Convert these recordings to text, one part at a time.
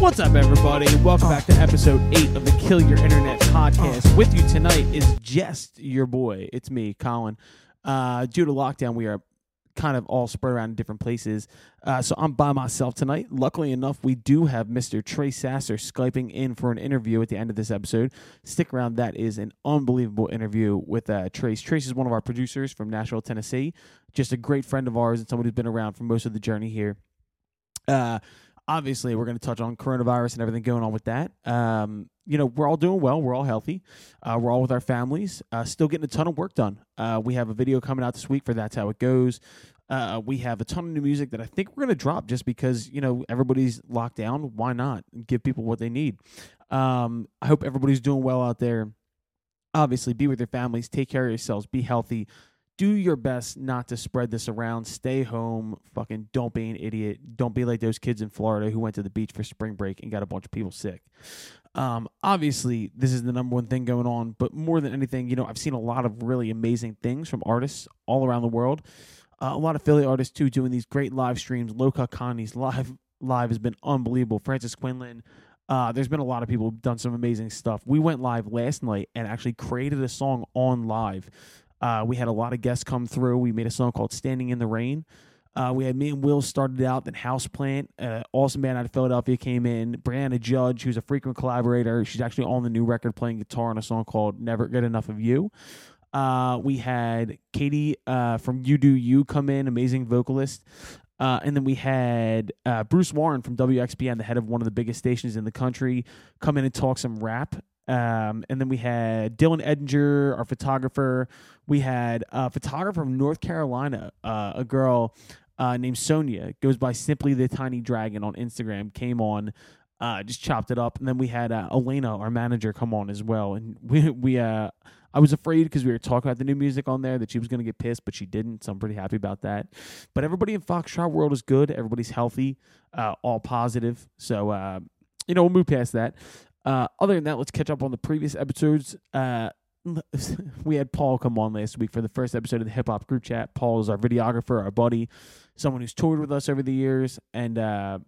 What's up, everybody? Welcome back to episode 8 of the Kill Your Internet podcast. With you tonight is just your boy. It's me, Colin. Uh, due to lockdown, we are kind of all spread around in different places. Uh, so I'm by myself tonight. Luckily enough, we do have Mr. Trace Sasser Skyping in for an interview at the end of this episode. Stick around. That is an unbelievable interview with uh, Trace. Trace is one of our producers from Nashville, Tennessee. Just a great friend of ours and someone who's been around for most of the journey here. Uh, obviously, we're going to touch on coronavirus and everything going on with that. Um, you know, we're all doing well. We're all healthy. Uh, we're all with our families. Uh, still getting a ton of work done. Uh, we have a video coming out this week for That's How It Goes. Uh, we have a ton of new music that I think we're going to drop just because, you know, everybody's locked down. Why not give people what they need? Um, I hope everybody's doing well out there. Obviously, be with your families. Take care of yourselves. Be healthy do your best not to spread this around. Stay home. Fucking don't be an idiot. Don't be like those kids in Florida who went to the beach for spring break and got a bunch of people sick. Um, obviously, this is the number one thing going on, but more than anything, you know, I've seen a lot of really amazing things from artists all around the world. Uh, a lot of Philly artists too doing these great live streams. Cut Connie's live live has been unbelievable. Frances Quinlan. Uh, there's been a lot of people who've done some amazing stuff. We went live last night and actually created a song on live. Uh, we had a lot of guests come through. We made a song called "Standing in the Rain." Uh, we had me and Will started out, then Houseplant, uh, awesome band out of Philadelphia came in. Brianna Judge, who's a frequent collaborator, she's actually on the new record playing guitar on a song called "Never Get Enough of You." Uh, we had Katie uh, from You Do You come in, amazing vocalist. Uh, and then we had uh, Bruce Warren from WXPN, the head of one of the biggest stations in the country, come in and talk some rap. Um, and then we had Dylan Edinger, our photographer. We had a photographer from North Carolina, uh, a girl uh, named Sonia, goes by Simply the Tiny Dragon on Instagram, came on, uh, just chopped it up. And then we had uh, Elena, our manager, come on as well. And we, we uh, I was afraid because we were talking about the new music on there that she was going to get pissed, but she didn't. So I'm pretty happy about that. But everybody in Foxtrot World is good. Everybody's healthy, uh, all positive. So, you know, we'll move past that. Uh, other than that, let's catch up on the previous episodes. Uh, we had Paul come on last week for the first episode of the hip hop group chat. Paul is our videographer, our buddy, someone who's toured with us over the years, and uh,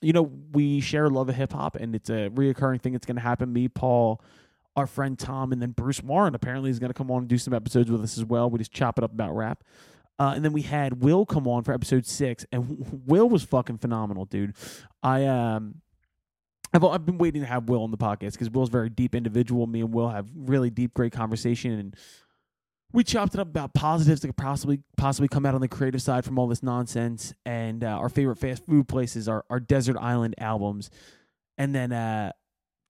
you know we share a love of hip hop, and it's a reoccurring thing. It's going to happen. Me, Paul, our friend Tom, and then Bruce Warren apparently is going to come on and do some episodes with us as well. We just chop it up about rap. Uh, and then we had Will come on for episode six, and Will was fucking phenomenal, dude. I um I've, I've been waiting to have Will on the podcast because Will's a very deep individual. Me and Will have really deep, great conversation, and we chopped it up about positives that could possibly possibly come out on the creative side from all this nonsense, and uh, our favorite fast food places, our our desert island albums, and then uh,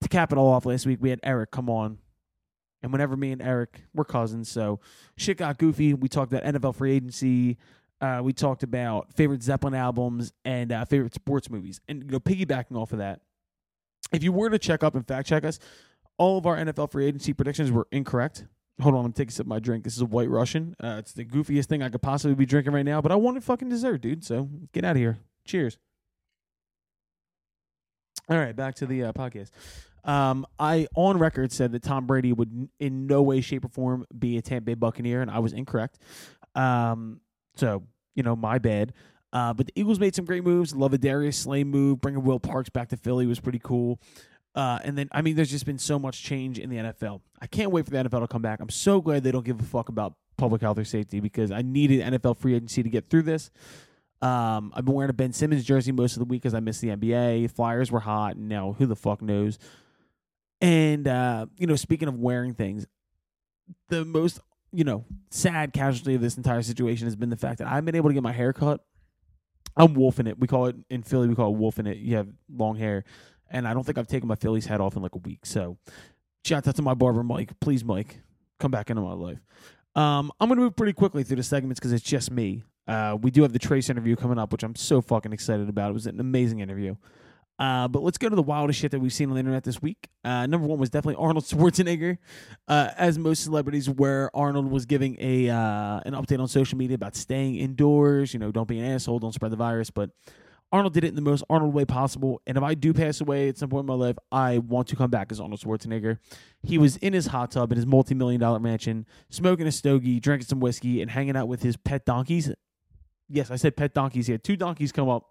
to cap it all off, last week we had Eric come on, and whenever me and Eric we're cousins, so shit got goofy. We talked about NFL free agency. Uh, we talked about favorite Zeppelin albums and uh, favorite sports movies, and you know, piggybacking off of that if you were to check up and fact check us, all of our NFL free agency predictions were incorrect. Hold on, I'm taking a sip of my drink. This is a White Russian. Uh, it's the goofiest thing I could possibly be drinking right now, but I wanted fucking dessert, dude. So get out of here. Cheers. All right, back to the uh, podcast. Um, I on record said that Tom Brady would in no way, shape, or form be a Tampa Bay Buccaneer, and I was incorrect. Um, so you know, my bad. Uh, but the Eagles made some great moves. Love a Darius Slay move. Bringing Will Parks back to Philly was pretty cool. Uh, and then, I mean, there's just been so much change in the NFL. I can't wait for the NFL to come back. I'm so glad they don't give a fuck about public health or safety because I needed NFL free agency to get through this. Um, I've been wearing a Ben Simmons jersey most of the week because I missed the NBA. Flyers were hot, and now who the fuck knows? And uh, you know, speaking of wearing things, the most you know sad casualty of this entire situation has been the fact that I've been able to get my hair cut I'm wolfing it. We call it in Philly. We call it wolfing it. You have long hair, and I don't think I've taken my Phillies hat off in like a week. So, shout out to my barber, Mike. Please, Mike, come back into my life. Um, I'm gonna move pretty quickly through the segments because it's just me. Uh, we do have the Trace interview coming up, which I'm so fucking excited about. It was an amazing interview. Uh, but let's go to the wildest shit that we've seen on the internet this week. Uh, number one was definitely Arnold Schwarzenegger. Uh, as most celebrities were, Arnold was giving a uh, an update on social media about staying indoors. You know, don't be an asshole, don't spread the virus. But Arnold did it in the most Arnold way possible. And if I do pass away at some point in my life, I want to come back as Arnold Schwarzenegger. He was in his hot tub in his multi million dollar mansion, smoking a stogie, drinking some whiskey, and hanging out with his pet donkeys yes, I said pet donkeys. He had two donkeys come up,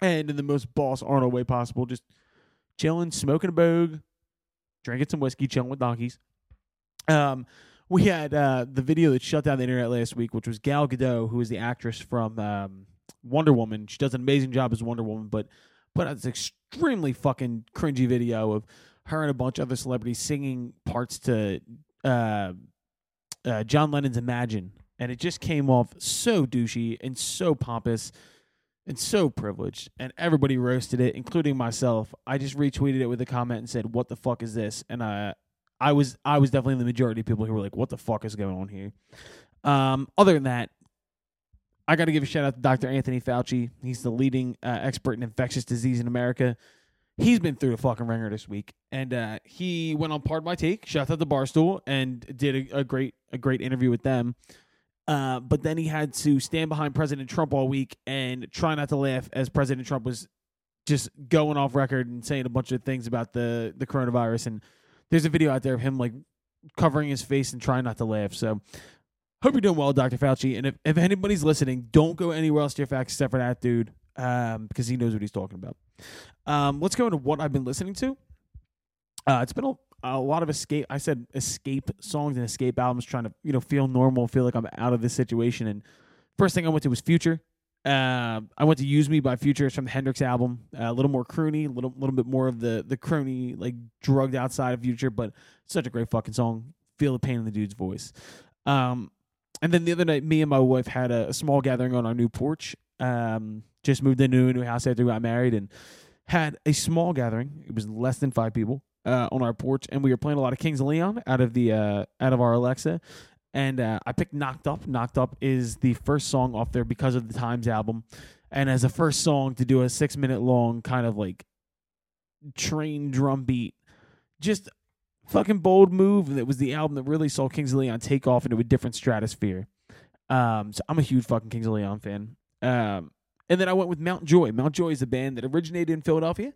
and in the most boss Arnold way possible, just chilling, smoking a bogue, drinking some whiskey, chilling with donkeys. Um, we had uh, the video that shut down the internet last week, which was Gal Gadot, who is the actress from um, Wonder Woman. She does an amazing job as Wonder Woman, but put out this extremely fucking cringy video of her and a bunch of other celebrities singing parts to uh, uh, John Lennon's Imagine. And it just came off so douchey and so pompous and so privileged. And everybody roasted it, including myself. I just retweeted it with a comment and said, What the fuck is this? And I I was I was definitely the majority of people who were like, "What the fuck is going on here?" Um, other than that, I got to give a shout out to Dr. Anthony Fauci. He's the leading uh, expert in infectious disease in America. He's been through the fucking ringer this week, and uh, he went on Pardon My Take, shout out to Barstool, and did a, a great a great interview with them. Uh, but then he had to stand behind President Trump all week and try not to laugh as President Trump was just going off record and saying a bunch of things about the the coronavirus and there's a video out there of him like covering his face and trying not to laugh. So hope you're doing well, Dr. Fauci. And if, if anybody's listening, don't go anywhere else to your facts except for that dude, um, because he knows what he's talking about. Um, let's go into what I've been listening to. Uh, it's been a, a lot of escape. I said escape songs and escape albums, trying to you know feel normal, feel like I'm out of this situation. And first thing I went to was Future. Uh, I went to "Use Me" by Future. It's from the Hendrix album. Uh, a little more croony, a little little bit more of the the crony, like drugged outside of Future, but such a great fucking song. Feel the pain in the dude's voice. Um, and then the other night, me and my wife had a, a small gathering on our new porch. Um, just moved into a new house after we got married, and had a small gathering. It was less than five people uh, on our porch, and we were playing a lot of Kings of Leon out of the uh, out of our Alexa and uh, I picked Knocked Up. Knocked Up is the first song off there because of the Times album, and as a first song to do a six minute long kind of like train drum beat, just fucking bold move. That was the album that really saw Kings of Leon take off into a different stratosphere. Um, so I'm a huge fucking Kings of Leon fan. Um, and then I went with Mount Joy. Mount Joy is a band that originated in Philadelphia,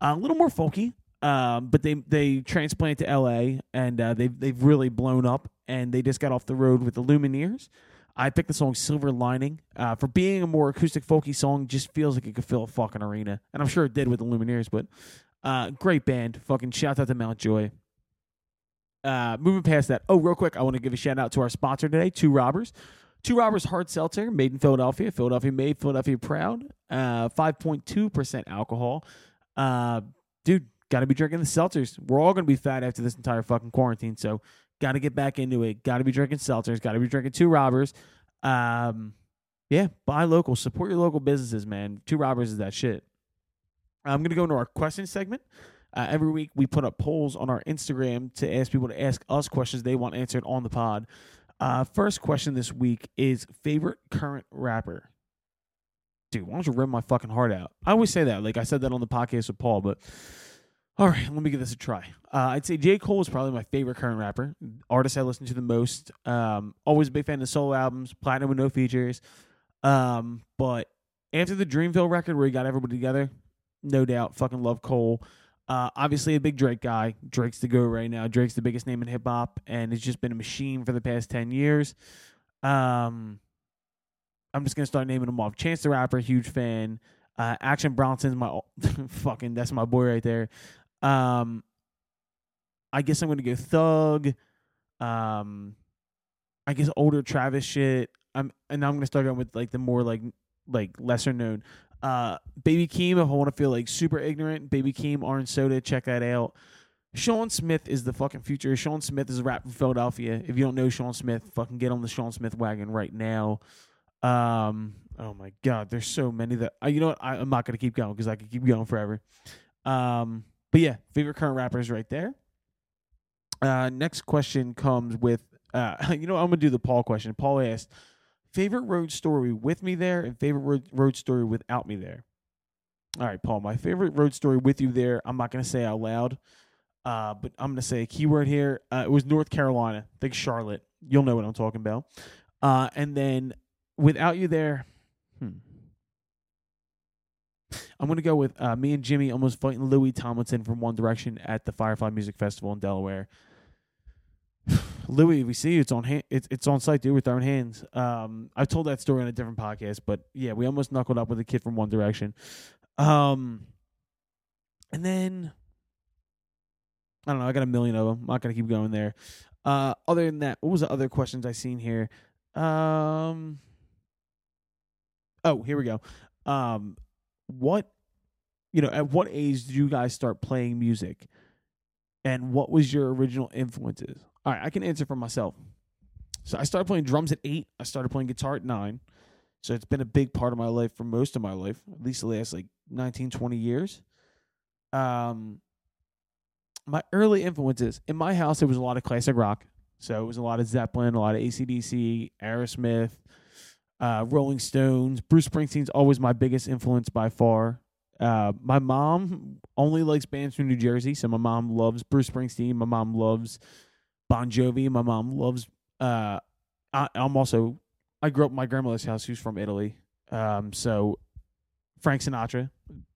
uh, a little more folky, um, but they they transplanted to L.A. and uh, they've they've really blown up. And they just got off the road with the Lumineers. I picked the song "Silver Lining" uh, for being a more acoustic folky song. Just feels like it could fill a fucking arena, and I'm sure it did with the Lumineers. But uh, great band. Fucking shout out to Mount Joy. Uh, moving past that, oh, real quick, I want to give a shout out to our sponsor today, Two Robbers. Two Robbers Hard Seltzer, made in Philadelphia. Philadelphia made, Philadelphia proud. Uh, 5.2% alcohol. Uh, dude, got to be drinking the seltzers. We're all going to be fat after this entire fucking quarantine. So, got to get back into it. Got to be drinking seltzers. Got to be drinking two robbers. Um, yeah, buy local. Support your local businesses, man. Two robbers is that shit. I'm going to go into our question segment. Uh, every week, we put up polls on our Instagram to ask people to ask us questions they want answered on the pod. Uh, first question this week is favorite current rapper. Dude, why don't you rip my fucking heart out? I always say that. Like I said that on the podcast with Paul, but all right, let me give this a try. Uh, I'd say J. Cole is probably my favorite current rapper, artist I listen to the most. Um, always a big fan of solo albums, platinum with no features. Um, but after the Dreamville record where he got everybody together, no doubt, fucking love Cole. Uh, obviously a big Drake guy. Drake's the go right now. Drake's the biggest name in hip hop, and it's just been a machine for the past ten years. Um, I'm just gonna start naming them off. Chance the Rapper, huge fan. Uh, Action Bronson's my fucking that's my boy right there. Um, I guess I'm gonna go Thug. Um, I guess older Travis shit. I'm and I'm gonna start going with like the more like like lesser known. Uh, Baby Keem, if I want to feel like super ignorant, Baby Keem, Orange Soda, check that out. Sean Smith is the fucking future. Sean Smith is a rap from Philadelphia. If you don't know Sean Smith, fucking get on the Sean Smith wagon right now. Um, oh my god, there's so many that uh, you know what I, am not gonna keep going because I could keep going forever. Um, but yeah, favorite current rappers right there. Uh, next question comes with uh, you know I'm gonna do the Paul question. Paul asked, favorite road story with me there and favorite road, road story without me there. All right, Paul, my favorite road story with you there. I'm not gonna say out loud, uh, but I'm gonna say a keyword here. Uh, it was North Carolina. I think Charlotte. You'll know what I'm talking about. Uh, and then without you there, hmm. I'm going to go with uh, me and Jimmy almost fighting Louis Tomlinson from One Direction at the Firefly Music Festival in Delaware. Louis, we see you. It's on hand. It's it's on site, dude. We're throwing hands. Um, I've told that story on a different podcast, but yeah, we almost knuckled up with a kid from One Direction. Um, and then I don't know. I got a million of them. I'm not gonna keep going there. Uh, other than that, what was the other questions I seen here? Um, oh, here we go. Um, what, you know, at what age did you guys start playing music, and what was your original influences? All right, I can answer for myself. So I started playing drums at eight. I started playing guitar at nine. So it's been a big part of my life for most of my life, at least the last like 19, 20 years. Um, my early influences in my house, it was a lot of classic rock. So it was a lot of Zeppelin, a lot of ACDC, Aerosmith, uh, Rolling Stones. Bruce Springsteen's always my biggest influence by far. Uh, my mom only likes bands from New Jersey, so my mom loves Bruce Springsteen. My mom loves Bon Jovi. My mom loves. Uh, I, I'm also. I grew up in my grandmother's house, who's from Italy. Um, so Frank Sinatra,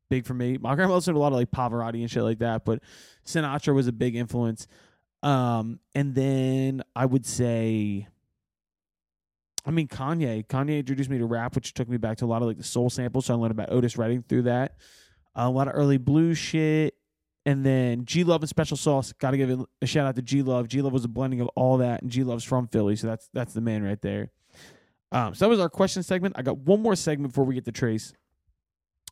big for me. My grandma listened to a lot of like Pavarotti and shit like that, but Sinatra was a big influence. Um, and then I would say, I mean, Kanye. Kanye introduced me to rap, which took me back to a lot of like the soul samples. So I learned about Otis Redding through that. a lot of early blues shit. And then G Love and Special Sauce. Got to give a shout out to G Love. G Love was a blending of all that, and G Love's from Philly, so that's that's the man right there. Um, so that was our question segment. I got one more segment before we get to Trace.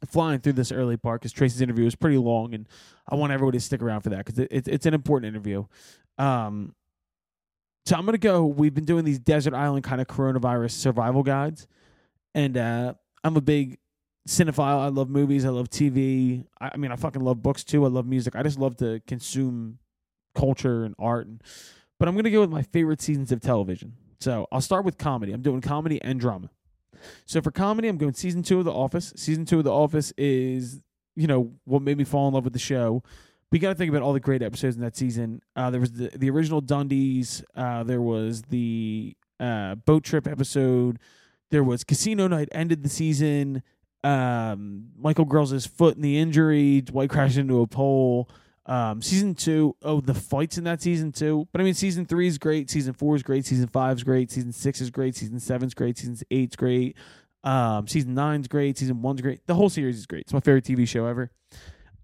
Flying through this early part because Trace's interview is pretty long, and I want everybody to stick around for that because it, it, it's an important interview. Um, so I'm gonna go. We've been doing these desert island kind of coronavirus survival guides, and uh, I'm a big cinephile. I love movies. I love TV. I, I, mean, I fucking love books too. I love music. I just love to consume culture and art. And, but I'm gonna go with my favorite seasons of television. So I'll start with comedy. I'm doing comedy and drama. So for comedy, I'm going season two of The Office. Season two of The Office is, you know, what made me fall in love with the show. You got to think about all the great episodes in that season. Uh, there was the the original Dundies. Uh, there was the uh, boat trip episode. There was Casino Night ended the season um, Michael Grills' foot in the injury, Dwight crashed into a pole. Um, season two, oh, the fights in that season two. But I mean, season three is great. Season four is great. Season five is great. Season six is great. Season seven is great. Season eight's great. Um, season nine's great. Season one's great. The whole series is great. It's my favorite TV show ever.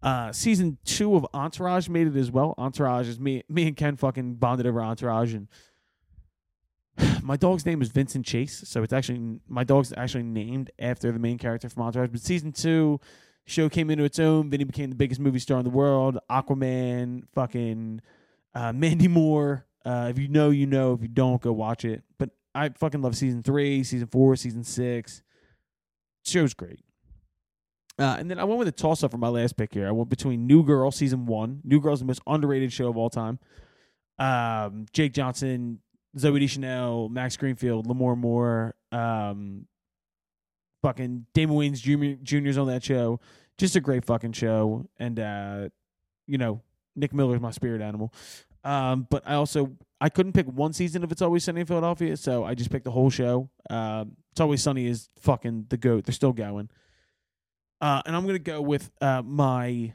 Uh, season two of Entourage made it as well. Entourage is me, me and Ken fucking bonded over Entourage, and my dog's name is Vincent Chase, so it's actually my dog's actually named after the main character from Entourage. But season two, show came into its own. Vinny became the biggest movie star in the world. Aquaman, fucking uh, Mandy Moore. Uh, if you know, you know. If you don't, go watch it. But I fucking love season three, season four, season six. Show's great. Uh, and then I went with a toss up for my last pick here. I went between New Girl season one. New Girl's the most underrated show of all time. Um, Jake Johnson, Zooey Deschanel, Max Greenfield, Lamorne Moore, um, fucking Damon Wayans Jr. Jr.'s on that show. Just a great fucking show. And, uh, you know, Nick Miller's my spirit animal. Um, but I also I couldn't pick one season of It's Always Sunny in Philadelphia, so I just picked the whole show. Um, it's Always Sunny is fucking the goat. They're still going. Uh, and I'm gonna go with uh, my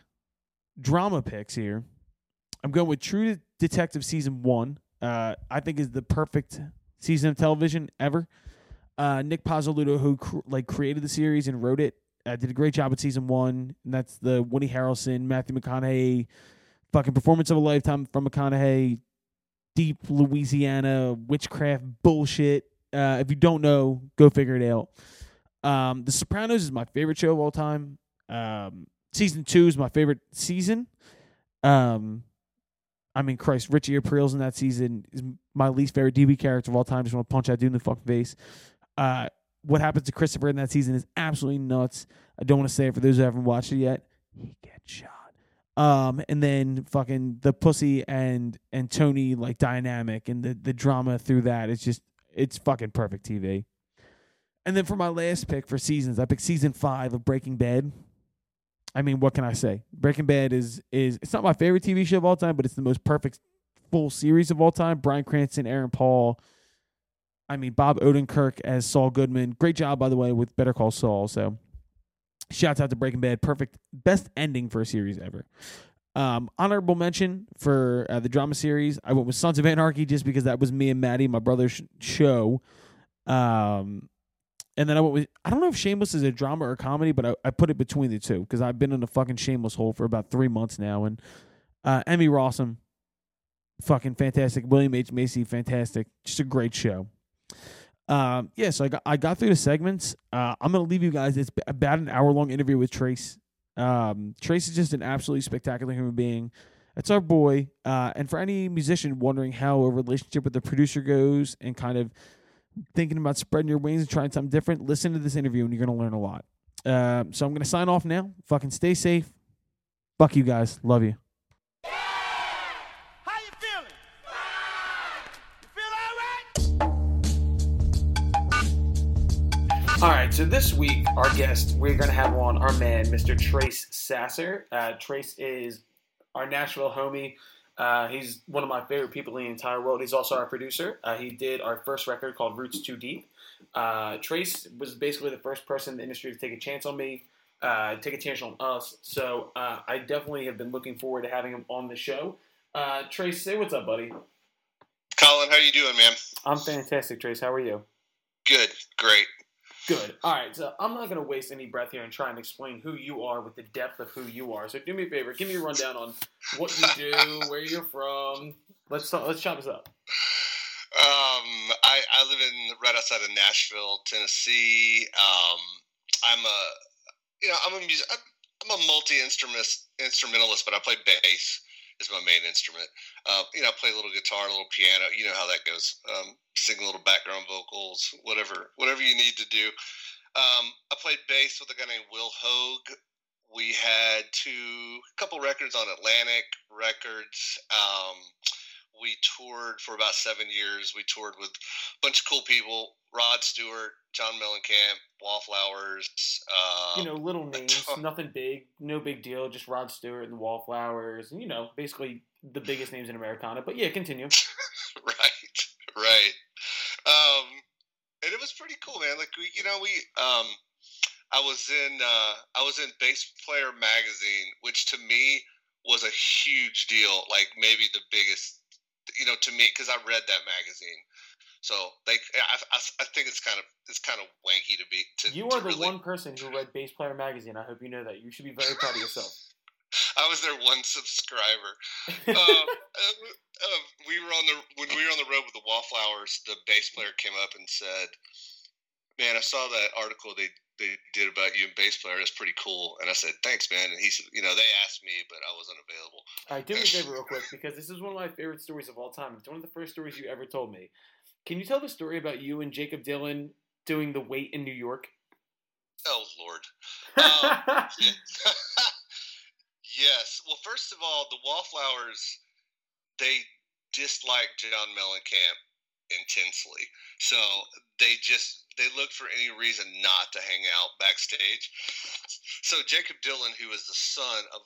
drama picks here. I'm going with True Detective season one uh, I think is the perfect season of television ever. Uh, Nic Pizzolatto, who cr- like created the series and wrote it, uh, did a great job with season one. And that's the Woody Harrelson, Matthew McConaughey, fucking performance of a lifetime from McConaughey. Deep Louisiana witchcraft bullshit. Uh, if you don't know, go figure it out. Um, the Sopranos is my favorite show of all time. Um, season two is my favorite season. Um, I mean, Christ, Richie Aprile's in that season is my least favorite DB character of all time. Just want to punch that dude in the fucking face. Uh, what happens to Christopher in that season is absolutely nuts. I don't want to say it for those who haven't watched it yet. He gets shot. Um, and then fucking the pussy and and Tony like dynamic and the the drama through that. It's just it's fucking perfect TV. And then for my last pick for seasons, I picked season five of Breaking Bad. I mean, what can I say? Breaking Bad is is it's not my favorite TV show of all time, but it's the most perfect full series of all time. Bryan Cranston, Aaron Paul. I mean, Bob Odenkirk as Saul Goodman. Great job, by the way, with Better Call Saul. So, shouts out to Breaking Bad. Perfect, best ending for a series ever. Um, honorable mention for uh, the drama series. I went with Sons of Anarchy just because that was me and Maddie, my brother's show. Um, and then I went with I don't know if Shameless is a drama or comedy, but I, I put it between the two because I've been in a fucking Shameless hole for about three months now. And uh, Emmy Rossum, fucking fantastic. William H Macy, fantastic. Just a great show. Um, yeah, so I got I got through the segments. Uh, I'm gonna leave you guys. It's about an hour long interview with Trace. Um, Trace is just an absolutely spectacular human being. That's our boy. Uh, and for any musician wondering how a relationship with the producer goes and kind of thinking about spreading your wings and trying something different, listen to this interview and you're going to learn a lot. Uh, so I'm going to sign off now. Fucking stay safe. Fuck you guys. Love you. How you feeling? You feel all right? All right, so this week, our guest, we're going to have on our man, Mr. Trace Sasser. Uh, Trace is our Nashville homie. Uh, he's one of my favorite people in the entire world. He's also our producer. Uh, he did our first record called Roots Too Deep. Uh, Trace was basically the first person in the industry to take a chance on me, uh, take a chance on us. So uh, I definitely have been looking forward to having him on the show. Uh, Trace, say what's up, buddy. Colin, how you doing, man? I'm fantastic, Trace. How are you? Good, great. Good. All right. So I'm not going to waste any breath here and try and explain who you are with the depth of who you are. So do me a favor, give me a rundown on what you do, where you're from. Let's talk, let's chop this up. Um, I, I live in right outside of Nashville, Tennessee. Um, I'm a, you know, I'm a music, I'm a multi instrument instrumentalist, but I play bass is my main instrument. Uh, you know, I play a little guitar, a little piano. You know how that goes. Um, sing a little background vocals, whatever, whatever you need to do. Um, I played bass with a guy named Will Hoge. We had two, couple records on Atlantic Records. Um, we toured for about seven years. We toured with a bunch of cool people: Rod Stewart, John Mellencamp, Wallflowers. Um, You know, little names, nothing big, no big deal. Just Rod Stewart and the Wallflowers, and you know, basically the biggest names in Americana. But yeah, continue. right, right. Um, and it was pretty cool, man. Like we, you know, we, um, I was in, uh, I was in Bass Player magazine, which to me was a huge deal. Like maybe the biggest, you know, to me because I read that magazine. So like, I, I, I think it's kind of it's kind of wanky to be to. You are the really- one person who read Bass Player magazine. I hope you know that. You should be very proud of yourself. I was their one subscriber. uh, uh, we were on the when we were on the road with the Wallflowers. The bass player came up and said, "Man, I saw that article they they did about you and bass player. That's pretty cool." And I said, "Thanks, man." And he said, "You know, they asked me, but I wasn't available." All right, do me a favor real quick because this is one of my favorite stories of all time. It's one of the first stories you ever told me. Can you tell the story about you and Jakob Dylan doing the weight in New York? Oh Lord. Um, yes. Well, first of all, the Wallflowers they disliked John Mellencamp intensely, so they just they looked for any reason not to hang out backstage. So Jakob Dylan, who was the son of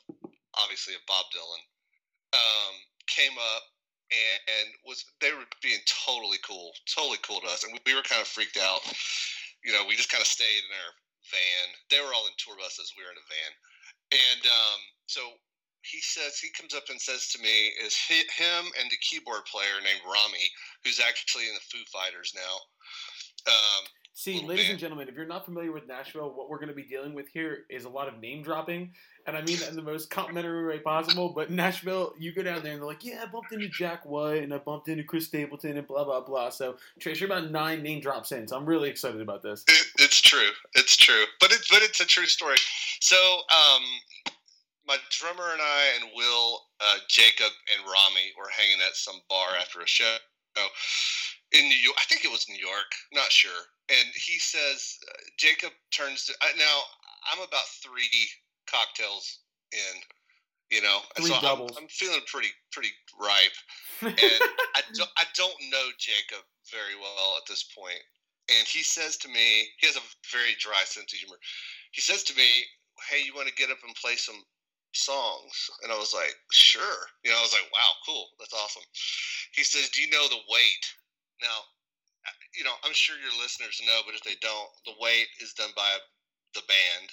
obviously of Bob Dylan, um, came up and, and was they were being totally cool, totally cool to us, and we, we were kind of freaked out. You know, we just kind of stayed in our van. They were all in tour buses. We were in a van, and um, so he says he comes up and says to me, "Is he, him and the keyboard player named Rami, who's actually in the Foo Fighters now." Um, See, ladies band. and gentlemen, if you're not familiar with Nashville, what we're going to be dealing with here is a lot of name dropping, and I mean that in the most complimentary way possible. But Nashville, you go down there and they're like, "Yeah, I bumped into Jack White and I bumped into Chris Stapleton and blah blah blah." So, Trace, you're about nine name drops in, so I'm really excited about this. It, it's true. It's true. But it, but it's a true story. So, um, my drummer and I and Will, uh, Jakob and Rami were hanging at some bar after a show in New York. I think it was New York. Not sure. And he says, uh, Jakob turns to I, now. I'm about three cocktails in. You know, Three so I'm, doubles. I'm feeling pretty pretty ripe and I don't, I don't know Jakob very well at this point. And he says to me, he has a very dry sense of humor. He says to me, "Hey, you want to get up and play some songs?" And I was like, "Sure." You know, I was like, "Wow, cool, that's awesome." He says, "Do you know the weight? Now, you know, I'm sure your listeners know, but if they don't, the weight is done by the band.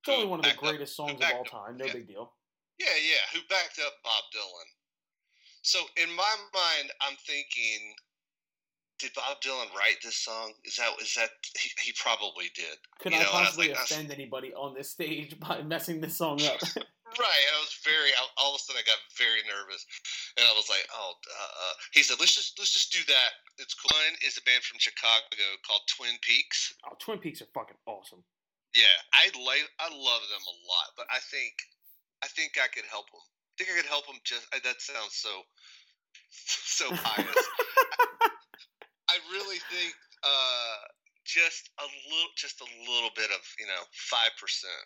It's only one of the Back up- greatest songs of all time. No yeah. big deal. Yeah, yeah, who backed up Bob Dylan. So in my mind, I'm thinking, did Bob Dylan write this song? Is that is that he, he probably did? Could You I know, and I was possibly I was- offend anybody on this stage by messing this song up? Right. I was very. I- All of a sudden, I got very nervous, and I was like, "Oh." Uh, uh. He said, "Let's just let's just do that." It's cool. One is a band from Chicago called Twin Peaks. oh, Twin Peaks are fucking awesome. Yeah, I like I love them a lot, but I think I think I could help them. I think I could help them. Just that sounds so so pious. I really think uh, just a little, just a little bit of you know five percent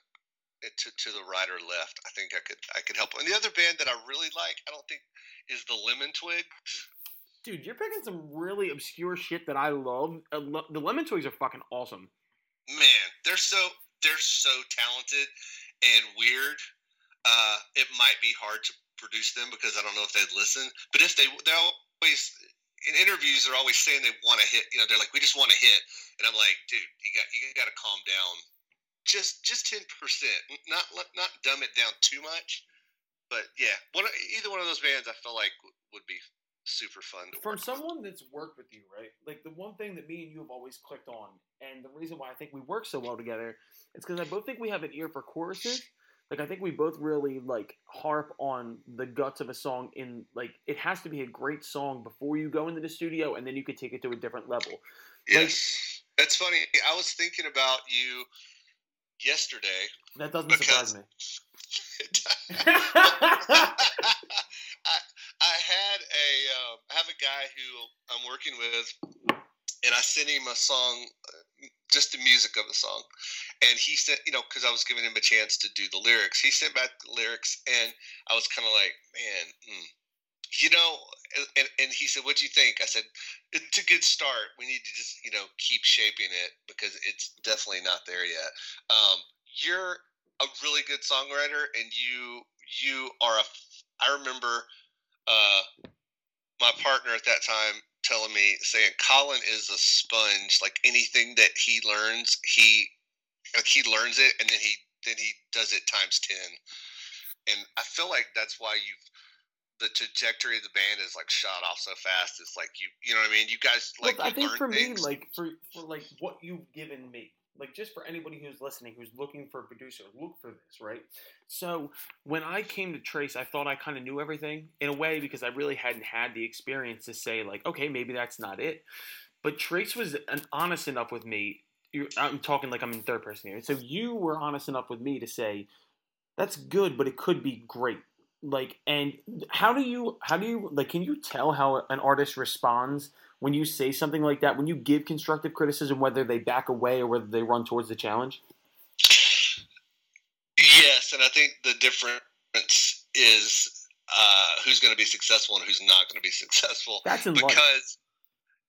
to to the right or left. I think I could I could help. And the other band that I really like, I don't think is the Lemon Twigs. Dude, you're picking some really obscure shit that I love. Uh, The Lemon Twigs are fucking awesome. Man, they're so they're so talented and weird. Uh, it might be hard to produce them because I don't know if they'd listen. But if they they're always in interviews, they're always saying they want to hit. You know, they're like, we just want to hit, and I'm like, dude, you got you got to calm down. Just just ten percent, not not dumb it down too much. But yeah, one either one of those bands, I feel like would be super fun to From work with. someone that's worked with you, right? Like the one thing that me and you have always clicked on, and the reason why I think we work so well together, is because I both think we have an ear for choruses. Like I think we both really like harp on the guts of a song. In like it has to be a great song before you go into the studio, and then you could take it to a different level. Yes, that's funny. I was thinking about you yesterday. That doesn't Because- surprise me. I, I had a um, I have a guy who I'm working with, and I sent him a song, just the music of the song, and he sent you know because I was giving him a chance to do the lyrics. He sent back the lyrics, and I was kind of like, man, mm. you know, and, and he said, "What do you think?" I said, "It's a good start. We need to just you know keep shaping it because it's definitely not there yet." Um, you're a really good songwriter, and you you are a. I remember uh, my partner at that time telling me saying Colin is a sponge. Like anything that he learns, he like he learns it, and then he then he does it times ten. And I feel like that's why you've the trajectory of the band is like shot off so fast. It's like you you know what I mean. You guys like Look, I think for things. me, like for for like what you've given me, like just for anybody who's listening, who's looking for a producer, look for this, right? So when I came to Trace, I thought I kind of knew everything in a way because I really hadn't had the experience to say like, okay, maybe that's not it. But Trace was an, honest enough with me. I'm talking like I'm in third person here. So you were honest enough with me to say that's good, but it could be great. Like, and how do you how do you like? Can you tell how an artist responds when you say something like that? When you give constructive criticism, whether they back away or whether they run towards the challenge? Yes, and I think the difference is uh, who's going to be successful and who's not going to be successful. That's in. Because,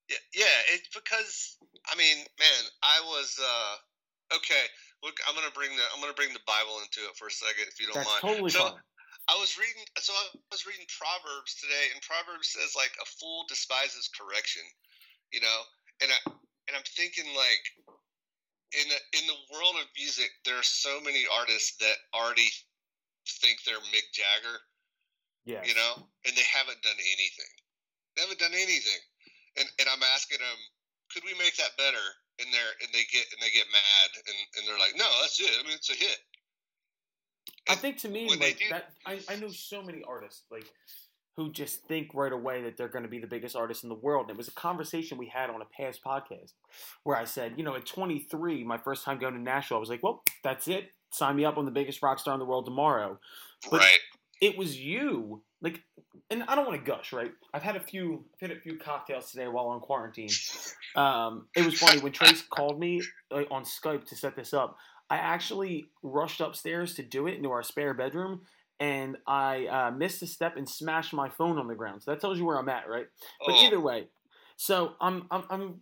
yeah, yeah, it's because I mean, man, I was uh, okay. Look, I'm going to bring the I'm going to bring the Bible into it for a second, if you don't That's mind. totally So- fine. I was reading, so I was reading Proverbs today, and Proverbs says like a fool despises correction, you know, and I and I'm thinking like in the, in the world of music, there are so many artists that already think they're Mick Jagger, Yeah. you know, and they haven't done anything. They haven't done anything, and and I'm asking them, could we make that better? And they're and they get and they get mad, and and they're like, no, that's it. I mean, it's a hit. I think to me, like that, I, I know so many artists like who just think right away that they're going to be the biggest artist in the world. And it was a conversation we had on a past podcast where I said, you know, at 23, my first time going to Nashville, I was like, well, that's it. Sign me up on the biggest rock star in the world tomorrow. But- right. It was you, like, and I don't want to gush, right? I've had a few, I've had a few cocktails today while on quarantine. Um, it was funny when Trace called me like, on Skype to set this up. I actually rushed upstairs to do it into our spare bedroom, and I uh, missed a step and smashed my phone on the ground. So that tells you where I'm at, right? But Oh. either way, so I'm I'm I'm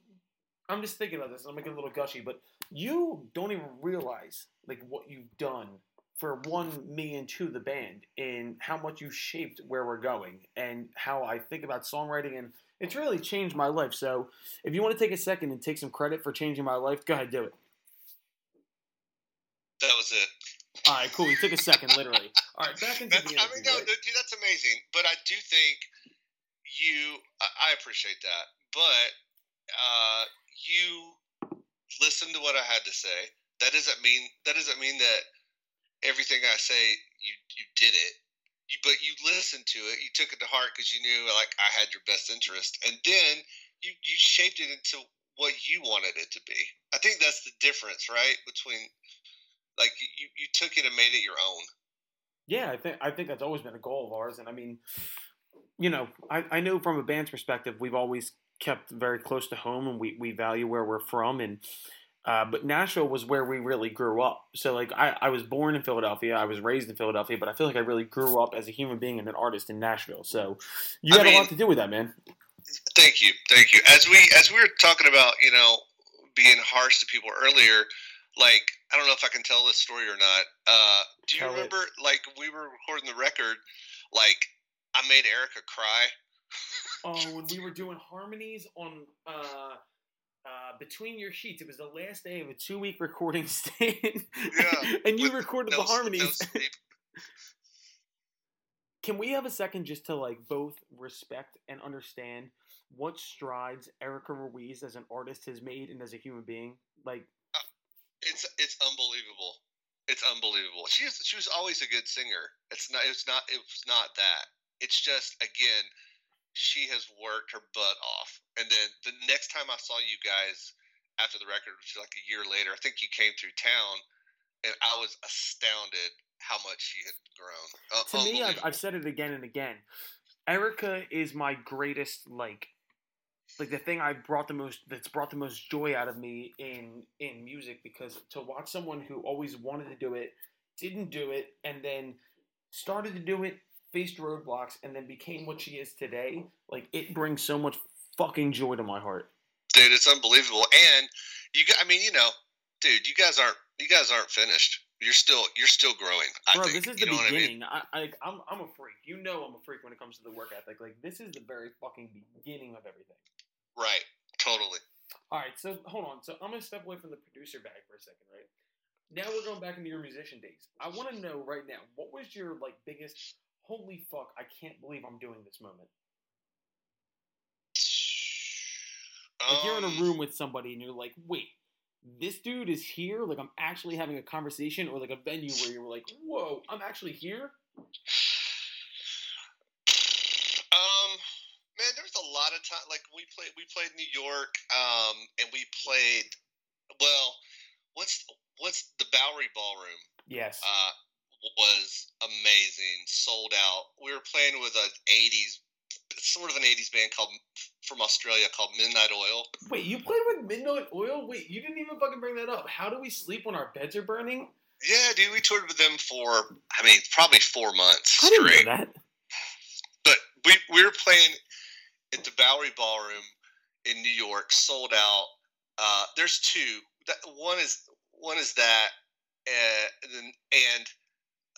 I'm just thinking about this. I'm making a little gushy, but you don't even realize like what you've done for one, me, and two, the band, and how much you shaped where we're going, and how I think about songwriting, and it's really changed my life. So if you want to take a second and take some credit for changing my life, go ahead, do it. That was it. All right, cool. You took a second, literally. All right, back into That's, the I interview. mean, no, right? dude, that's amazing. But I do think you, I, I appreciate that. But uh, you listened to what I had to say. That doesn't mean that doesn't mean that everything I say you you did it. You, but you listened to it. You took it to heart because you knew like I had your best interest, and then you you shaped it into what you wanted it to be. I think that's the difference, right? Between like you you took it and made it your own. Yeah, I think I think that's always been a goal of ours, and I mean, you know, I, I know from a band's perspective, we've always kept very close to home, and we, we value where we're from, and uh, but Nashville was where we really grew up. So like I, I was born in Philadelphia, I was raised in Philadelphia, but I feel like I really grew up as a human being and an artist in Nashville. So you I had a lot to do with that, man. Thank you, thank you. As we as we were talking about, you know, being harsh to people earlier, like I don't know if I can tell this story or not. Uh, do you Tell it. remember, like we were recording the record, like I made Erica cry. Oh, when we were doing harmonies on uh, uh, between your sheets, it was the last day of a two week recording stint. Yeah, and you recorded No the s- no harmonies. Can we have a second just to like both respect and understand what strides Erica Ruiz as an artist has made and as a human being? Like, It's it's unbelievable. It's unbelievable. She is, she was always a good singer. It's not it's not it was not that. It's just again, she has worked her butt off. And then the next time I saw you guys after the record, which is like a year later, I think you came through town, and I was astounded how much she had grown. Uh, to me, I've. I've said it again and again. Erica is my greatest like, like the thing I brought the most that's brought the most joy out of me in in music because to watch someone who always wanted to do it, didn't do it, and then started to do it, faced roadblocks, and then became what she is today. Like it brings so much fucking joy to my heart. dude, it's unbelievable. And you i mean, you know, dude, you guys aren't you guys aren't finished. You're still you're still growing. I Bro, think. this is You the know what I mean? beginning. I, I, I'm, I'm a freak. You know, I'm a freak when it comes to the work ethic. Like, this is the very fucking beginning of everything. Right. Totally. All right, so hold on. So I'm gonna step away from the producer bag for a second, right? Now we're going back into your musician days. I want to know right now, what was your like biggest? Holy fuck! I can't believe I'm doing this moment. Like you're in a Um, room with somebody and you're like, wait, this dude is here. Like I'm actually having a conversation, or like a venue where you're like, whoa, I'm actually here. Um, man, there was a lot of time. Like we played, we played New York, um, and we played. Well, what's what's the Bowery Ballroom? Yes. Uh, was amazing, sold out. We were playing with an '80s, sort of an '80s band called from Australia called Midnight Oil. Wait, you played with Midnight Oil? Wait, you didn't even fucking bring that up. How do we sleep when our beds are burning? Yeah, dude, we toured with them for, I mean, probably four months I didn't straight. know that. But we we were playing at the Bowery Ballroom in New York, sold out. Uh, there's two. That, one is one is that, uh, and then and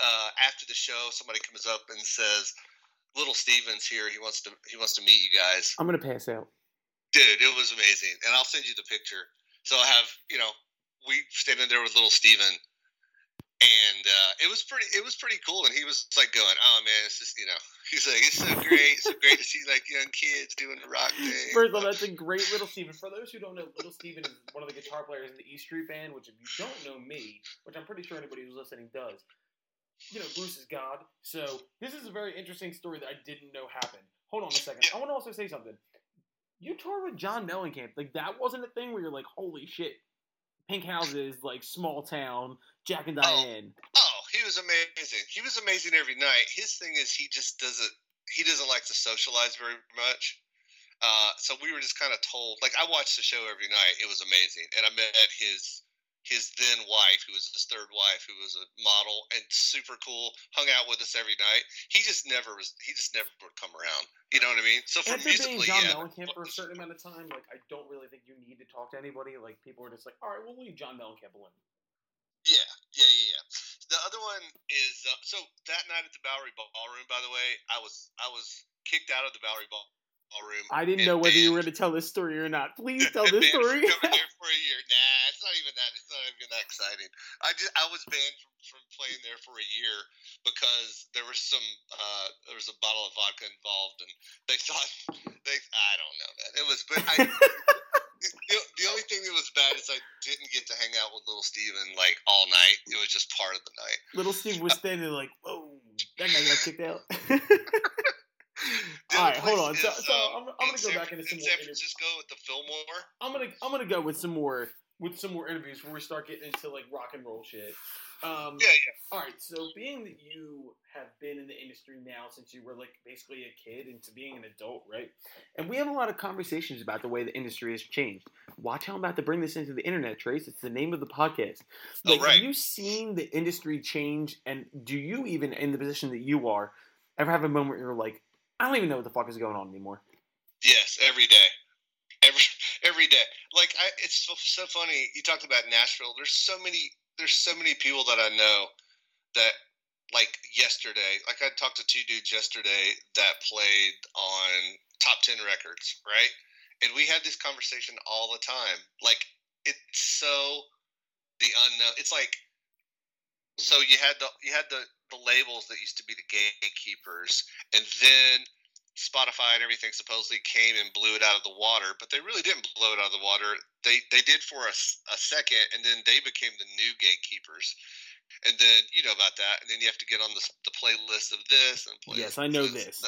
uh, after the show, somebody comes up and says, "Little Steven's here. He wants to he wants to meet you guys." I'm gonna pass out. Dude, it was amazing, and I'll send you the picture. So I have you know we standing there with Little Steven. And uh, it was pretty. It was pretty cool, and he was like going, "Oh man, it's just you know." He's like, "It's so great. So great to see like young kids doing the rock thing." First of all, that's a great Little Steven. For those who don't know, Little Steven is one of the guitar players in the E Street Band, which if you don't know me, which I'm pretty sure anybody who's listening does, you know, Bruce is God. So this is a very interesting story that I didn't know happened. Hold on a second. I want to also say something. You toured with John Mellencamp. Like that wasn't a thing where you're like, holy shit, pink houses, like small town, Jack and Diane. Oh, he was amazing. He was amazing every night. His thing is he just doesn't. He doesn't like to socialize very much. Uh, so we were just kind of told. Like I watched the show every night. It was amazing, and I met his his then wife, who was his third wife, who was a model and super cool. Hung out with us every night. He just never was. He just never would come around. You know what I mean? So for musically, John yeah. Mellencamp for a certain amount of time, like I don't really think you need to talk to anybody. Like people are just like, all right, we'll leave John Mellencamp alone. Yeah, yeah, yeah, yeah. The other one is uh, so that night at the Bowery Ballroom. By the way, I was I was kicked out of the Bowery Ball ballroom. I didn't know whether you were going to tell this story or not. Please tell this story. Coming there for a year. Nah, it's not even that. It's not even that exciting. I just I was banned from, from playing there for a year because there was some uh, there was a bottle of vodka involved, and they thought they I don't know man. It was but I. The, the only thing that was bad is I didn't get to hang out with little Steven like all night. It was just part of the night. Little Steve was standing like, whoa, that guy got kicked out. The All right, hold on. So, is, so um, I'm, I'm gonna go San- back into some in more. San. Francisco at the Fillmore. I'm gonna I'm gonna go with some more with some more interviews before we start getting into like rock and roll shit. Um, Yeah, yeah. All right. So being that you have been in the industry now since you were like basically a kid into being an adult, right? And we have a lot of conversations about the way the industry has changed. Watch how I'm about to bring this into the internet, Trace. It's the name of the podcast. Oh, right. Have you seen the industry change? And do you even, in the position that you are, ever have a moment where you're like, I don't even know what the fuck is going on anymore? Yes, every day, every every day. Like I, it's so, so funny. You talked about Nashville. There's so many. There's so many people that I know that like yesterday. Like I talked to two dudes yesterday that played on top ten records, right? And we had this conversation all the time. Like it's so the unknown. It's like so you had the you had the the labels that used to be the gatekeepers, and then Spotify and everything supposedly came and blew it out of the water, but they really didn't blow it out of the water. They they did for a, a second, and then they became the new gatekeepers. And then you know about that, and then you have to get on the, the playlist of this and play. Yes, I know this.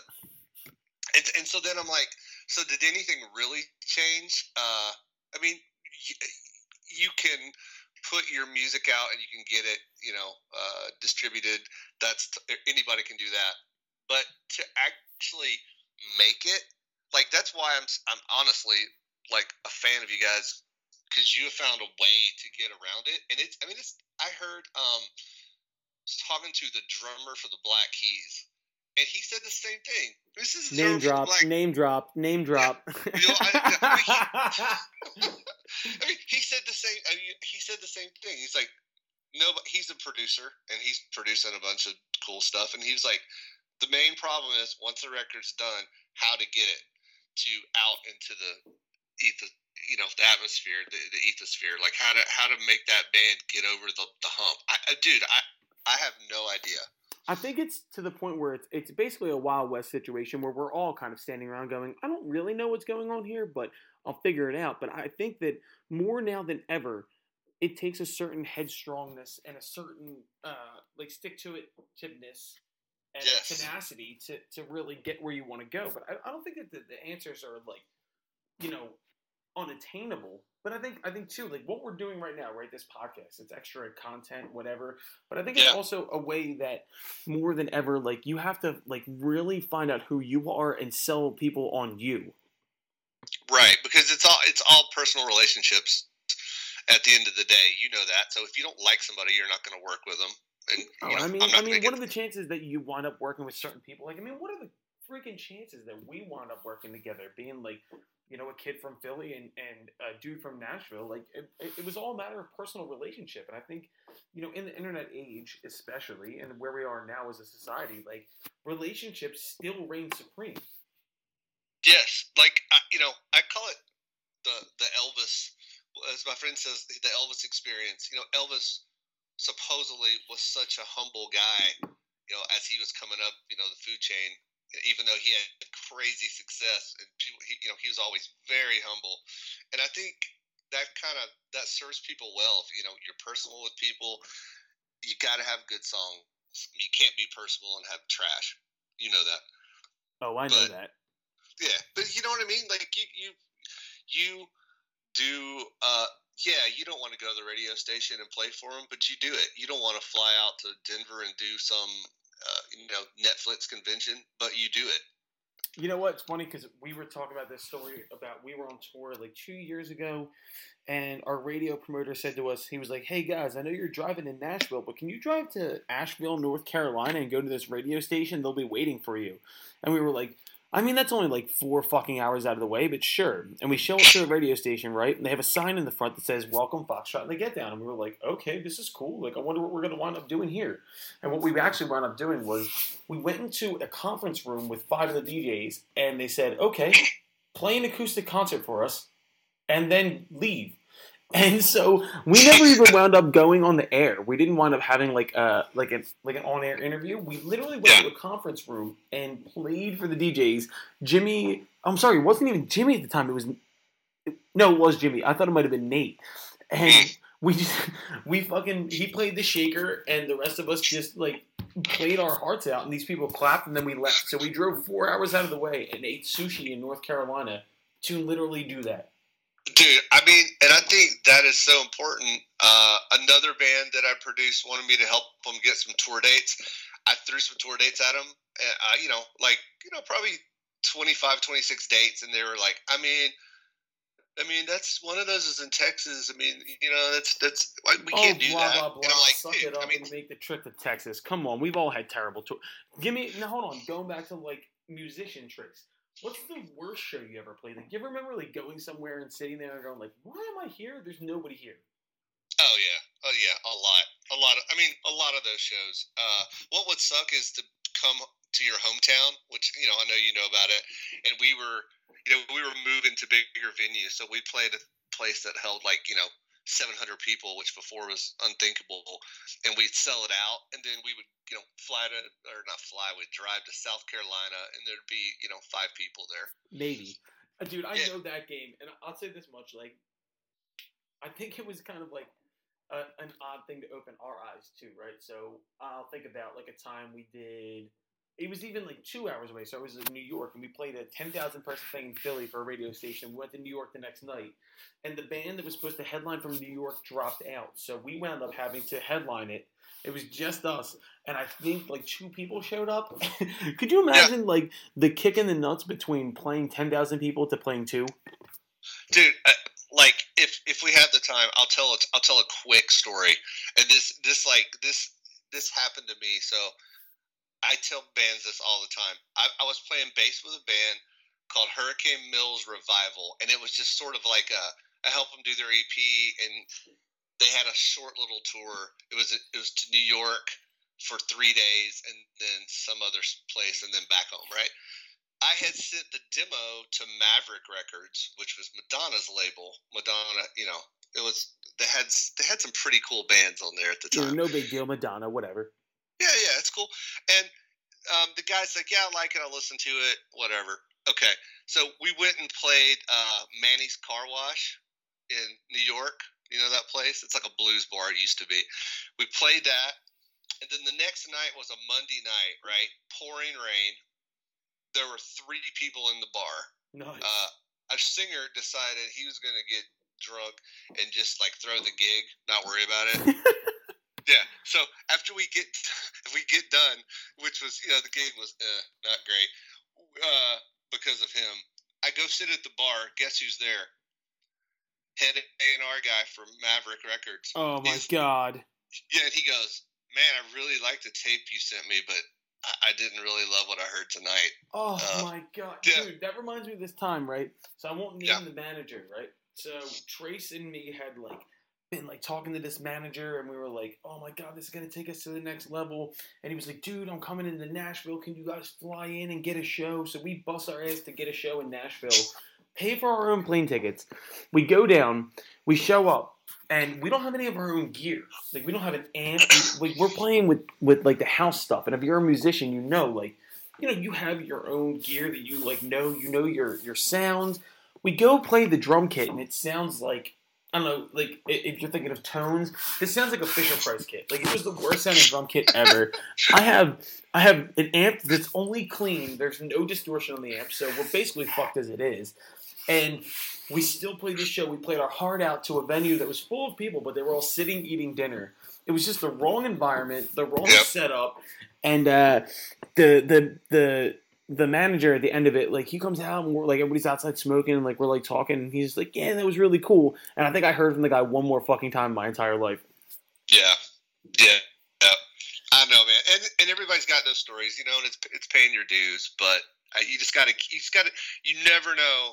And, and so then I'm like, so did anything really change? Uh, I mean, you, you can put your music out and you can get it, you know, uh, distributed. That's anybody can do that. But to actually make it, like that's why I'm I'm honestly like a fan of you guys because you have found a way to get around it. And it's I mean it's I heard um talking to the drummer for the Black Keys. And he said the same thing. This is Name drummer for the drop, name drop, name drop. You know, I- I mean, he said the same. I mean, he said the same thing. He's like, no, but he's a producer and he's producing a bunch of cool stuff. And he was like, the main problem is once the record's done, how to get it to out into the ether, you know, the atmosphere, the, the ethosphere. Like how to how to make that band get over the, the hump. I, I, dude, I I have no idea. I think it's to the point where it's it's basically a Wild West situation where we're all kind of standing around going, I don't really know what's going on here, but I'll figure it out. But I think that more now than ever, it takes a certain headstrongness and a certain uh, like stick to it and Yes. tenacity to, to really get where you want to go. But I, I don't think that the, the answers are like, you know, unattainable. But I think I think too, like what we're doing right now, right? This podcast, it's extra content, whatever. But I think it's also a way that more than ever, like you have to like really find out who you are and sell people on you. Right, because it's all it's all personal relationships. At the end of the day, you know that. So if you don't like somebody, you're not going to work with them. And Oh, know, I mean, I'm mean, what are the chances that you wind up working with certain people? Like, I mean, what are the freaking chances that we wind up working together, being like, you know, a kid from Philly and and a dude from Nashville? Like, it, it, it was all a matter of personal relationship, and I think, you know, in the internet age, especially, and where we are now as a society, like relationships still reign supreme. Yes, like I, you know, I call it the the Elvis, as my friend says, the Elvis experience. You know, Elvis supposedly was such a humble guy. You know, as he was coming up, you know, the food chain, even though he had crazy success, and people, he, you know, he was always very humble. And I think that kind of that serves people well. If, you know, you're personal with people. You got to have good songs. You can't be personal and have trash. You know that. Oh, I know But- that. Yeah, but you know what I mean. Like you, you, you do. uh Yeah, you don't want to go to the radio station and play for them, but you do it. You don't want to fly out to Denver and do some, uh, you know, Netflix convention, but you do it. You know what? It's funny because we were talking about this story about we were on tour like two years ago, and our radio promoter said to us, he was like, "Hey guys, I know you're driving in Nashville, but can you drive to Asheville, North Carolina, and go to this radio station? They'll be waiting for you." And we were like, I mean, that's only like four fucking hours out of the way, but sure. And we show up to the radio station, right? And they have a sign in the front that says "Welcome Foxtrot." And they get down, and we were like, "Okay, this is cool. Like, I wonder what we're going to wind up doing here." And what we actually wound up doing was we went into a conference room with five of the DJs, and they said, "Okay, play an acoustic concert for us, and then leave." And so we never even wound up going on the air. We didn't wind up having like a like an like an on air interview. We literally went to a conference room and played for the DJs. Jimmy, I'm sorry, it wasn't even Jimmy at the time. It was no, it was Jimmy. I thought it might have been Nate. And hmm. we just we fucking he played the shaker, and the rest of us just like played our hearts out. And these people clapped, and then we left. So we drove four hours out of the way and ate sushi in North Carolina to literally do that. Dude, I mean, and I think that is so important. Uh, another band that I produced wanted me to help them get some tour dates. I threw some tour dates at them, and, uh, you know, like, you know, probably 25, 26 dates. And they were like, I mean, I mean, that's one of those is in Texas. I mean, you know, that's, that's, like, we can't do Oh, blah, that. Blah, blah, and I'm like, Suck dude, it up I mean, and make the trip to Texas. Come on, we've all had terrible tour. Give me now. Hold on. Going back to like musician tricks. What's the worst show you ever played? Like, you ever remember like going somewhere and sitting there and going like, "Why am I here? There's nobody here." Oh yeah, oh yeah, a lot, a lot of. I mean, a lot of those shows. Uh, what would suck is to come to your hometown, which you know I know you know about it, and we were, you know, we were moving to bigger venues, so we played a place that held like you know 700 people, which before was unthinkable, and we'd sell it out, and then we would you know fly to or not fly, we'd drive to South Carolina, and there'd be you know five people there. Maybe, uh, dude. I Yeah. know that game, and I'll say this much: like, I think it was kind of like a, an odd thing to open our eyes to, right? So I'll think about like a time we did. It was even like two hours away, so it was in New York, and we played a ten thousand person thing in Philly for a radio station. We went to New York the next night, and the band that was supposed to headline from New York dropped out, so we wound up having to headline it. It was just us, and I think like two people showed up. Could you imagine like the kick in the nuts between playing ten thousand people to playing two? dude uh, like if if we have the time i'll tell it i'll tell a quick story and this this like this this happened to me so i tell bands this all the time i, I was playing bass with a band called hurricane mills revival and it was just sort of like a i helped them do their ep and they had a short little tour it was it was to new york for three days and then some other place and then back home right I had sent the demo to Maverick Records, which was Madonna's label. Madonna, you know, it was they had they had some pretty cool bands on there at the time. no big deal, Madonna, whatever. Yeah, yeah, it's cool. And um, the guy's like, "Yeah, I like it. I'll listen to it. Whatever." Okay, so we went and played uh, Manny's Car Wash in New York. You know that place? It's like a blues bar. It used to be. We played that, and then the next night was a Monday night, right? Pouring rain. There were three people in the bar Nice. uh, a singer decided he was going to get drunk and just like throw the gig, not worry about it. So after we get if we get done, which was you know the gig was uh, not great uh, because of him, I go sit at the bar. Guess who's there? Head A and R guy from Maverick Records. oh my he's- god. Yeah, and he goes, "Man, I really like the tape you sent me, but I, I didn't really love what I heard tonight." Oh Uh, my god, yeah. dude, that reminds me of this time, right? So I won't name Yeah. the manager, right? So Trace and me had like been like talking to this manager, and we were like, "Oh my god, this is gonna take us to the next level." And he was like, "Dude, I'm coming into Nashville. Can you guys fly in and get a show?" So we bust our ass to get a show in Nashville, pay for our own plane tickets. We go down, we show up. And we don't have any of our own gear. Like we don't have an amp. Like we're playing with with like the house stuff. And if you're a musician, you know, like you know, you have your own gear that you like know, you know your your sounds. We go play the drum kit and it sounds like I don't know, like if you're thinking of tones, this sounds like a Fisher Price kit. Like it was the worst sounding drum kit ever. I have I have an amp that's only clean. There's no distortion on the amp, so we're basically fucked as it is. And we still played this show. We played our heart out to a venue that was full of people, but they were all sitting eating dinner. It was just the wrong environment, the wrong Yep. setup, and uh, the the the the manager at the end of it, like he comes out and we're like everybody's outside smoking and like we're like talking, and he's like, "Yeah, that was really cool." And I think I heard from the guy one more fucking time in my entire life. Yeah, yeah, yeah. I know, man. And and everybody's got those stories, you know, and it's it's paying your dues. But you just gotta, you just gotta, you never know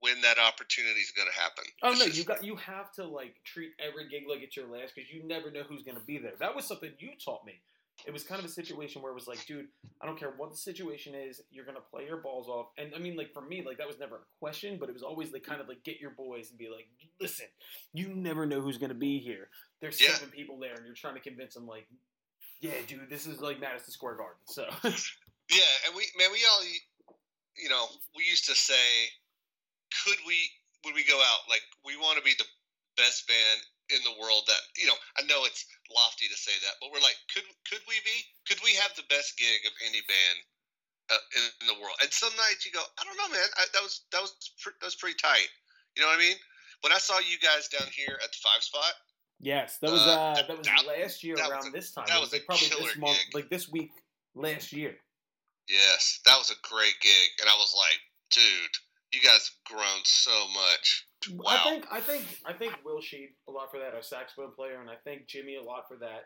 when that opportunity is gonna happen. Oh It's no, just- you got you have to like treat every gig like it's your last because you never know who's gonna be there. That was something you taught me. It was kind of a situation where it was like, dude, I don't care what the situation is, you're gonna play your balls off. And I mean, like for me, like that was never a question, but it was always like kind of like get your boys and be like, listen, you never know who's gonna be here. There's Yeah. seven people there, and you're trying to convince them like, yeah, dude, this is like Madison Square Garden. So Yeah, and we man, we all you know, we used to say, could we would we go out like we want to be the best band in the world that you know I know it's lofty to say that, but we're like, could could we be? Could we have the best gig of any band uh, in, in the world? And some nights you go, I don't know, man. I, that was that was pr- that was pretty tight. You know what I mean? When I saw you guys down here at the Five Spot, yes, that was Uh, uh, that- was that- last year around a- this time. that It was like probably this month, gig. like this week last year. yes, that was a great gig, and I was like, dude, you guys have grown so much. Wow. I think I think I think Will Sheed a lot for that, our saxophone player, and I think Jimmy a lot for that.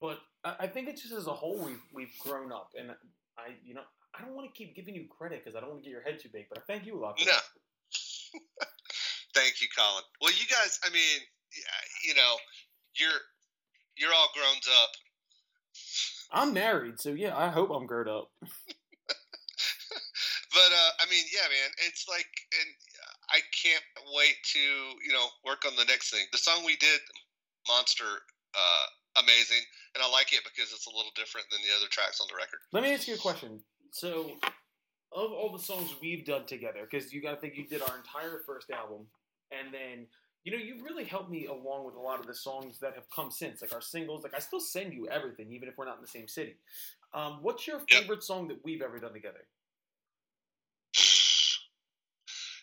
But I, I think it's just as a whole we've we've grown up, and I you know I don't want to keep giving you credit because I don't want to get your head too big, but I thank you a lot for No. that. Thank you, Colin. Well, you guys, I mean, you know, you're you're all grown up. I'm married, so yeah, I hope I'm grown up. But uh, I mean, yeah, man, it's like, and I can't wait to you know work on the next thing. The song we did, Monster, uh, amazing, and I like it because it's a little different than the other tracks on the record. Let me ask you a question. So, of all the songs we've done together, because you got to think you did our entire first album, and then you know you really helped me along with a lot of the songs that have come since, like our singles. Like I still send you everything, even if we're not in the same city. Um, what's your Yep. favorite song that we've ever done together?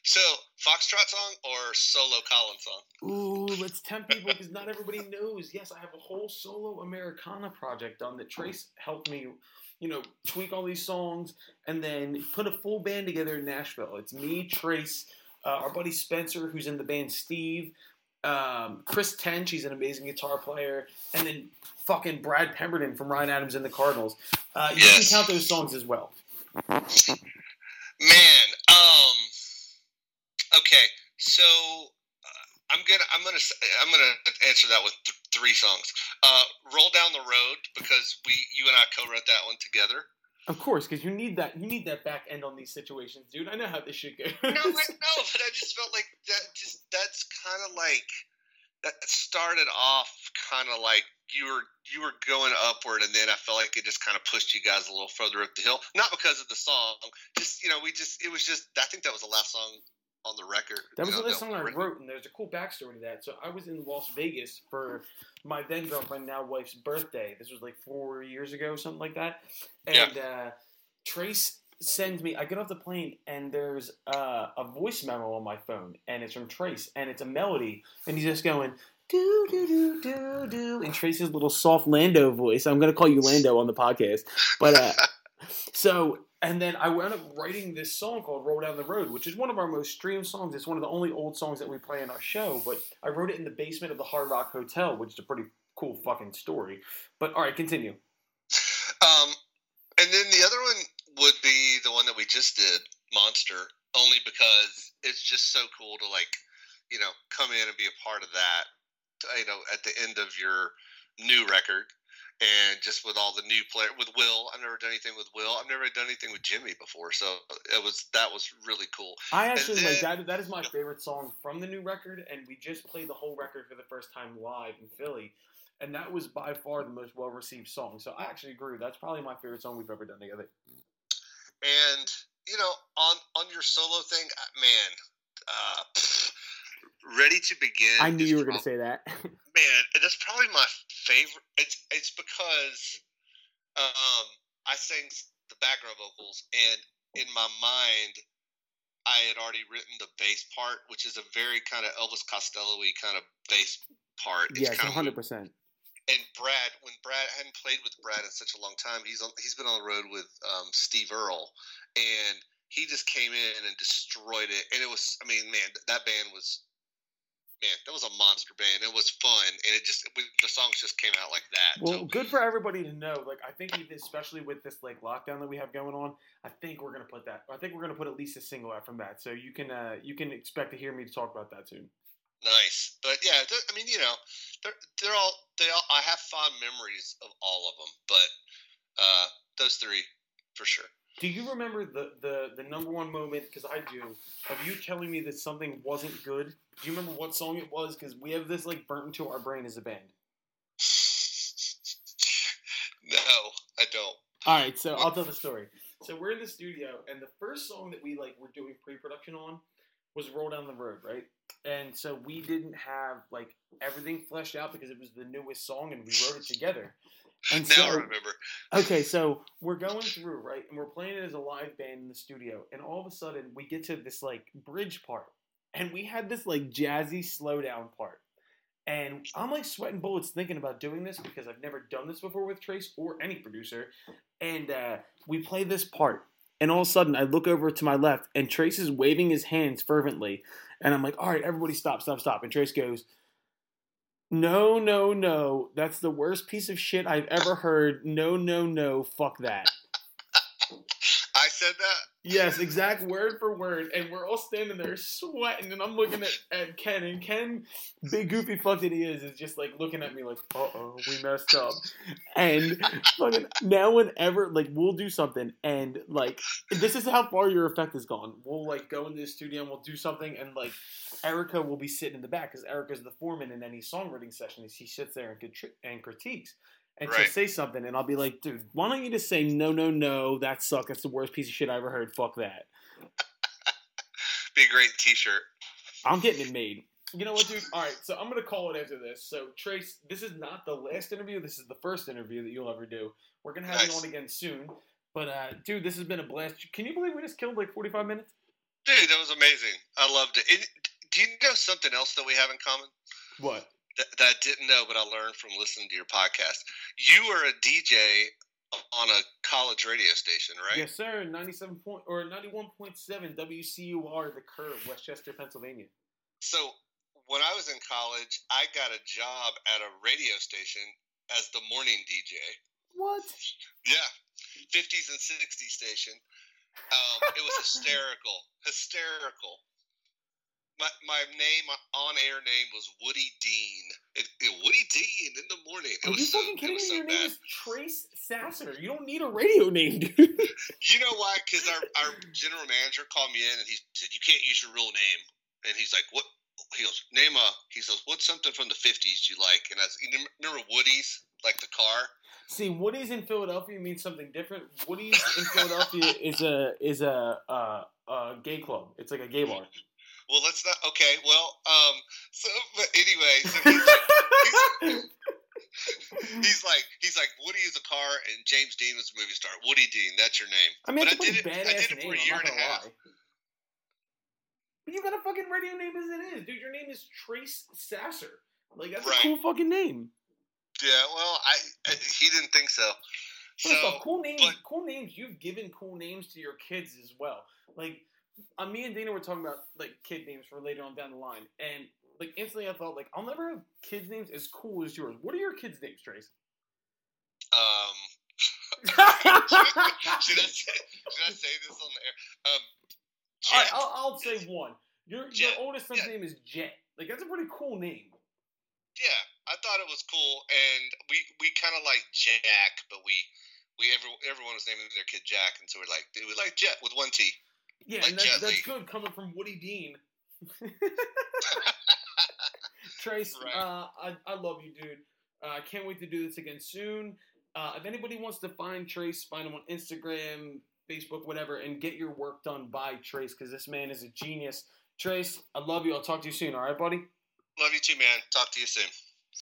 So, Foxtrot song or solo Colin song? Ooh, let's tempt people because not everybody knows. Yes, I have a whole solo Americana project done that Trace helped me, you know, tweak all these songs and then put a full band together in Nashville. It's me, Trace, uh, our buddy Spencer, who's in the band Steve, um, Chris Tench, he's an amazing guitar player, and then fucking Brad Pemberton from Ryan Adams and the Cardinals. Uh, you Yes. can count those songs as well. Man, um, okay, so uh, I'm gonna I'm gonna I'm gonna answer that with th- three songs. Uh, Roll down the road because we you and I co-wrote that one together. Of course, because you need that. You need that back end on these situations, dude. I know how this should go. No, I know, but I just felt like that. Just that's kind of like that started off kind of like you were you were going upward, and then I felt like it just kind of pushed you guys a little further up the hill. Not because of the song, just you know, we just it was just I think that was the last song on the record. That was you the know, last song I wrote, and there's a cool backstory to that. So I was in Las Vegas for my then girlfriend, now wife's birthday. This was like four years ago, or something like that. And uh, Trace sends me. I get off the plane, and there's uh, a voice memo on my phone, and it's from Trace, and it's a melody, and he's just going. Do do do do do, and Trace's little soft Lando voice. I'm gonna call you Lando on the podcast, but uh, so, and then I wound up writing this song called Roll Down the Road, which is one of our most streamed songs. It's one of the only old songs that we play in our show, but I wrote it in the basement of the Hard Rock Hotel, which is a pretty cool fucking story. But all right, continue. Um, and then the other one would be the one that we just did, Monster, only because it's just so cool to like, you know, come in and be a part of that. You know, at the end of your new record, and just with all the new player with Will, I've never done anything with Will. I've never done anything with Jimmy before, so it was that was really cool. I actually like then- that. That is my favorite song from the new record, and we just played the whole record for the first time live in Philly, and that was by far the most well received song. So I actually agree. That's probably my favorite song we've ever done together. And you know, on on your solo thing, uh, man, uh, ready to begin. I knew you were going to say that. man that's probably my favorite it's it's because um i sang the background vocals and in my mind i had already written the bass part which is a very kind of elvis costello-y kind of bass part yes, kind of 100. percent and brad when brad I hadn't played with brad in such a long time he's on he's been on the road with um, steve earle and he just came in and destroyed it and it was i mean man that band was man, that was a monster band. It was fun, and it just we, the songs just came out like that. Well, so, good for everybody to know. Like, I think especially with this like lockdown that we have going on, I think we're gonna put that. I think we're gonna put at least a single out from that. So you can uh you can expect to hear me talk about that soon. nice, but yeah, I mean, you know, they're they're all they all. I have fond memories of all of them, but uh, those three for sure. Do you remember the the the number one moment? Because I do. Of you telling me that something wasn't good. Do you remember what song it was? Because we have this like burnt into our brain as a band. no, I don't. All right, so I'll tell the story. So we're in the studio, and the first song that we like were doing pre-production on was "Roll Down the Road," right? And so we didn't have like everything fleshed out because it was the newest song, and we wrote it together. And Now I remember. okay, so we're going through right, and we're playing it as a live band in the studio, and all of a sudden we get to this like bridge part, and we had this like jazzy slowdown part. And I'm like sweating bullets thinking about doing this because I've never done this before with Trace or any producer. And uh, we play this part, and all of a sudden I look over to my left, and Trace is waving his hands fervently. And I'm like, all right, everybody stop, stop, stop. And Trace goes, no, no, no. That's the worst piece of shit I've ever heard. No, no, no. Fuck that. Said that. Yes, exact word for word. And we're all standing there sweating, and I'm looking at, at Ken, and Ken, big goofy fuck that he is, is just like looking at me like, uh oh, we messed up. And fucking now, whenever, like, we'll do something, and like, this is how far your effect has gone. We'll like go into the studio and we'll do something, and like, Erica will be sitting in the back because Erica's the foreman in any songwriting session. She sits there and, contri- and critiques. And she'll say something, and I'll be like, dude, why don't you just say, no, no, no, that sucks. That's the worst piece of shit I ever heard. Fuck that. Be a great T-shirt. I'm getting it made. You know what, dude? All right, so I'm gonna call it after this. So Trace, this is not the last interview. This is the first interview that you'll ever do. We're gonna have you on again soon. But uh, dude, this has been a blast. Can you believe we just killed like 45 minutes? Dude, that was amazing. I loved it. it. Do you know something else that we have in common What? That, that I didn't know, but I learned from listening to your podcast? You are a DJ on a college radio station, right? Yes, sir. 97 point or 91.7 WCUR, the Curve, West Chester, Pennsylvania. So when I was in college, I got a job at a radio station as the morning DJ. What? Yeah, 50s and 60s station. Um, it was hysterical, hysterical. My my name on air name was Woody Dean. It, it- Woody Dean in the morning. It Are was you so, fucking kidding me? so Your name is Trace Sasser. You don't need a radio name, dude. You know why? Because our, our general manager called me in and he said, You can't use your real name. And he's like, What? He goes, Name a. He says, What's something from the 50s you like? And I was, you remember Woody's? Like the car? See, Woody's in Philadelphia means something different. Woody's in Philadelphia is a is a uh, a gay club. It's like a gay bar. Well, let's not. Okay, well, um, so, but anyway, so he's, he's like, he's like, Woody is a car and James Dean was a movie star. Woody Dean, that's your name. I mean, But I did it- I did it for name. a year and a half. lie. But you got a fucking radio name as it is, dude. Your name is Trace Sasser. Like that's Right. a cool fucking name. Yeah, well, I, I he didn't think so. So First off, cool names. but- cool names. You've given cool names to your kids as well. Like, uh, me and Dana were talking about like kid names for later on down the line, and like instantly I thought like I'll never have kids names as cool as yours. What are your kids' names, Trace? um, should I say should I say this on the air? Um, All right, Jet. I'll, I'll say one. Your your oldest son's Yeah. name is Jet. Like that's a pretty cool name. Yeah, I thought it was cool, and we we kind of like Jack, but we we every, everyone was naming their kid Jack, and so we're like dude, we like Jet with one T. Yeah, Like and that's, that's good coming from Woody Dean. Trace, Right. uh, I, I love you, dude. Uh, I can't wait to do this again soon. Uh, if anybody wants to find Trace, find him on Instagram, Facebook, whatever, and get your work done by Trace because this man is a genius. Trace, I love you. I'll talk to you soon. All right, buddy? Love you too, man. Talk to you soon.